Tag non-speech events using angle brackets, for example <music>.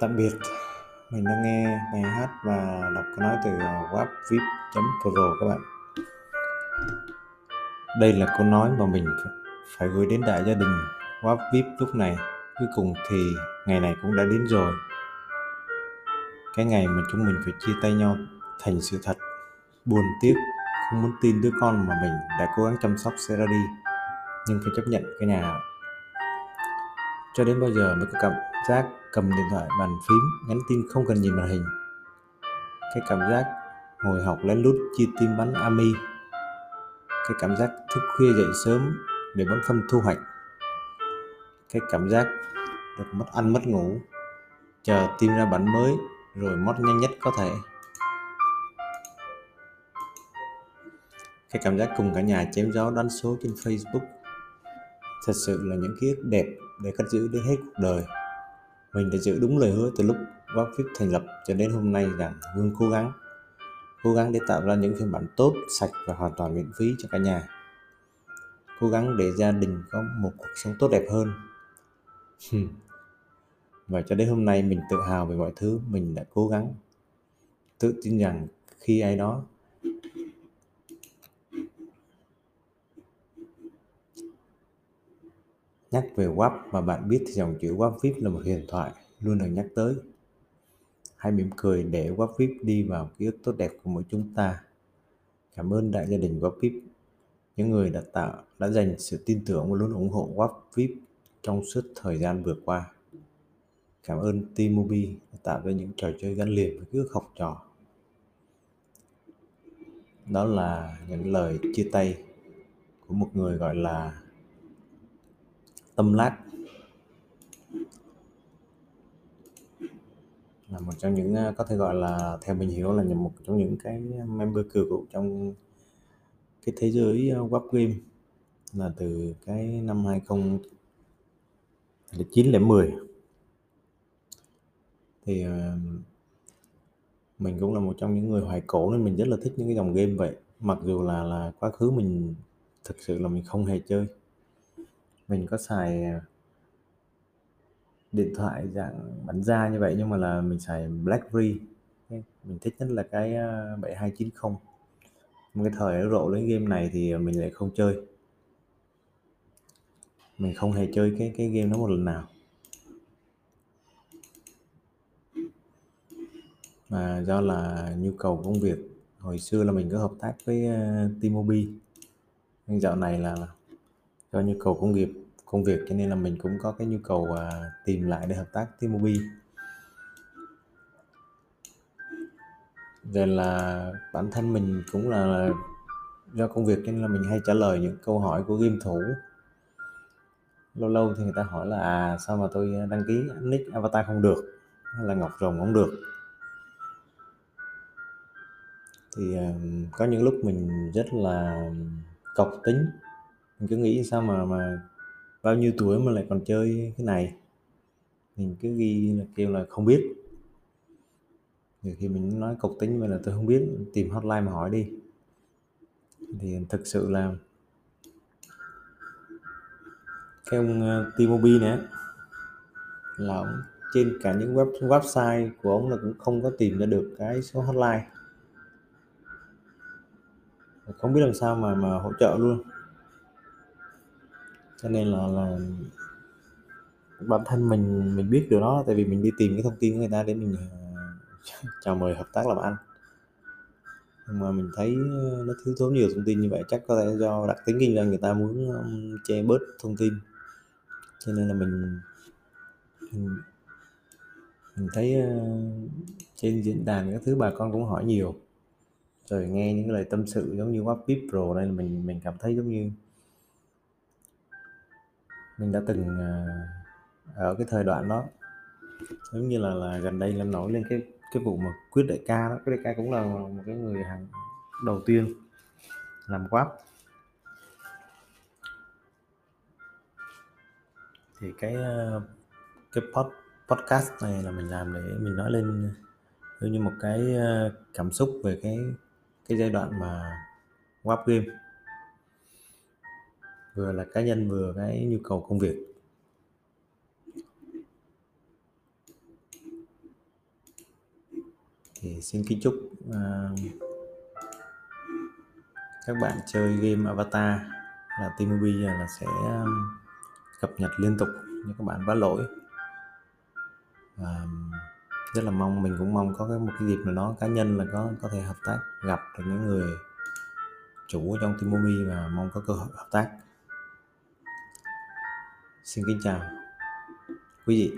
Tạm biệt, mình đang nghe bài hát và đọc câu nói từ webvip.pro các bạn. Đây là câu nói mà mình phải gửi đến đại gia đình WebVip lúc này. Cuối cùng thì ngày này cũng đã đến rồi. Cái ngày mà chúng mình phải chia tay nhau thành sự thật. Buồn tiếc, không muốn tin đứa con mà mình đã cố gắng chăm sóc sẽ ra đi. Nhưng phải chấp nhận cái nhà. Cho đến bao giờ mới có cảm giác cầm điện thoại bàn phím, nhắn tin không cần nhìn màn hình? Cái cảm giác ngồi học lén lút chia tim bắn ami cái cảm giác thức khuya dậy sớm để bón phân thu hoạch. Cái cảm giác được mất ăn mất ngủ, chờ tìm ra bản mới rồi mót nhanh nhất có thể. Cái cảm giác cùng cả nhà chém gió đánh số trên Facebook. Thật sự là những ký ức đẹp để cất giữ đến hết cuộc đời. Mình đã giữ đúng lời hứa từ lúc Vapfip thành lập cho đến hôm nay rằng luôn cố gắng cố gắng để tạo ra những phiên bản tốt, sạch và hoàn toàn miễn phí cho cả nhà. Cố gắng để gia đình có một cuộc sống tốt đẹp hơn. Và cho đến hôm nay mình tự hào về mọi thứ mình đã cố gắng. Tự tin rằng khi ai đó Nhắc về WAP mà bạn biết thì dòng chữ WAP VIP là một huyền thoại luôn được nhắc tới. Hãy mỉm cười để WAP VIP đi vào ký ức tốt đẹp của mỗi chúng ta. Cảm ơn đại gia đình WAP VIP, những người đã tạo, đã dành sự tin tưởng và luôn ủng hộ WAP VIP trong suốt thời gian vừa qua. Cảm ơn T-Mobi đã tạo ra những trò chơi gắn liền với ký ức học trò. Đó là những lời chia tay của một người gọi là tâm lát. Là một trong những à, có thể gọi là, theo mình hiểu là một trong những cái member cựu trong cái thế giới à, web game là từ cái năm 2009 đến 10 thì à, mình cũng là một trong những người hoài cổ nên mình rất là thích những cái dòng game vậy. Mặc dù là là quá khứ mình thực sự là mình không hề chơi mình có xài à, điện thoại dạng bắn ra như vậy nhưng mà là mình xài BlackBerry. Mình thích nhất là cái à, 7290 một cái thời rộ lấy game này thì mình lại không chơi. Mình không hề chơi cái cái game đó một lần nào. Mà do là nhu cầu công việc hồi xưa là mình có hợp tác với à, uh, Timobi nhưng dạo này là do nhu cầu công nghiệp công việc cho nên là mình cũng có cái nhu cầu à, tìm lại để hợp tác với Mobi rồi là bản thân mình cũng là, là do công việc cho nên là mình hay trả lời những câu hỏi của game thủ. Lâu lâu thì người ta hỏi là à sao mà tôi đăng ký nick avatar không được? Hay là ngọc rồng không được? Thì à, có những lúc mình rất là cọc tính mình cứ nghĩ sao mà mà bao nhiêu tuổi mà lại còn chơi cái này? Mình cứ ghi là kêu là không biết. Nhiều khi mình nói cục tính mà là tôi không biết, tìm hotline mà hỏi đi. Thì thực sự là cái ông ờ, T-Mobile này là ông trên cả những web, website của ông là cũng không có tìm ra được cái số hotline. Không biết làm sao mà mà hỗ trợ luôn cho nên là là bản thân mình mình biết điều đó tại vì mình đi tìm cái thông tin của người ta để mình ờ, <laughs> chào mời hợp tác làm ăn. Nhưng mà mình thấy ờ, nó thiếu thốn nhiều thông tin như vậy chắc có thể do đặc tính kinh doanh người ta muốn che bớt thông tin. Cho nên là mình mình, mình thấy uh, trên diễn đàn các thứ bà con cũng hỏi nhiều. Rồi nghe những cái lời tâm sự giống như WhatsApp Pro đây là mình mình cảm thấy giống như mình đã từng à, ở cái thời đoạn đó. Giống như là là gần đây lên nổi lên cái cái vụ mà quyết đại ca đó. Quyết đại ca cũng là một cái người hàng đầu tiên làm quáp thì cái à, cái pod, podcast này là mình làm để mình nói lên như một cái à, cảm xúc về cái cái giai đoạn mà quáp game vừa là cá nhân vừa cái nhu cầu công việc. Thì xin kính chúc uh, các bạn chơi game Avatar là Timobi là sẽ à, cập nhật liên tục những các bạn vá lỗi. Và rất là mong mình cũng mong có cái một cái dịp nào đó cá nhân là có có thể hợp tác gặp được những người chủ trong Timobi và mong có cơ hội hợp tác xin kính chào quý vị.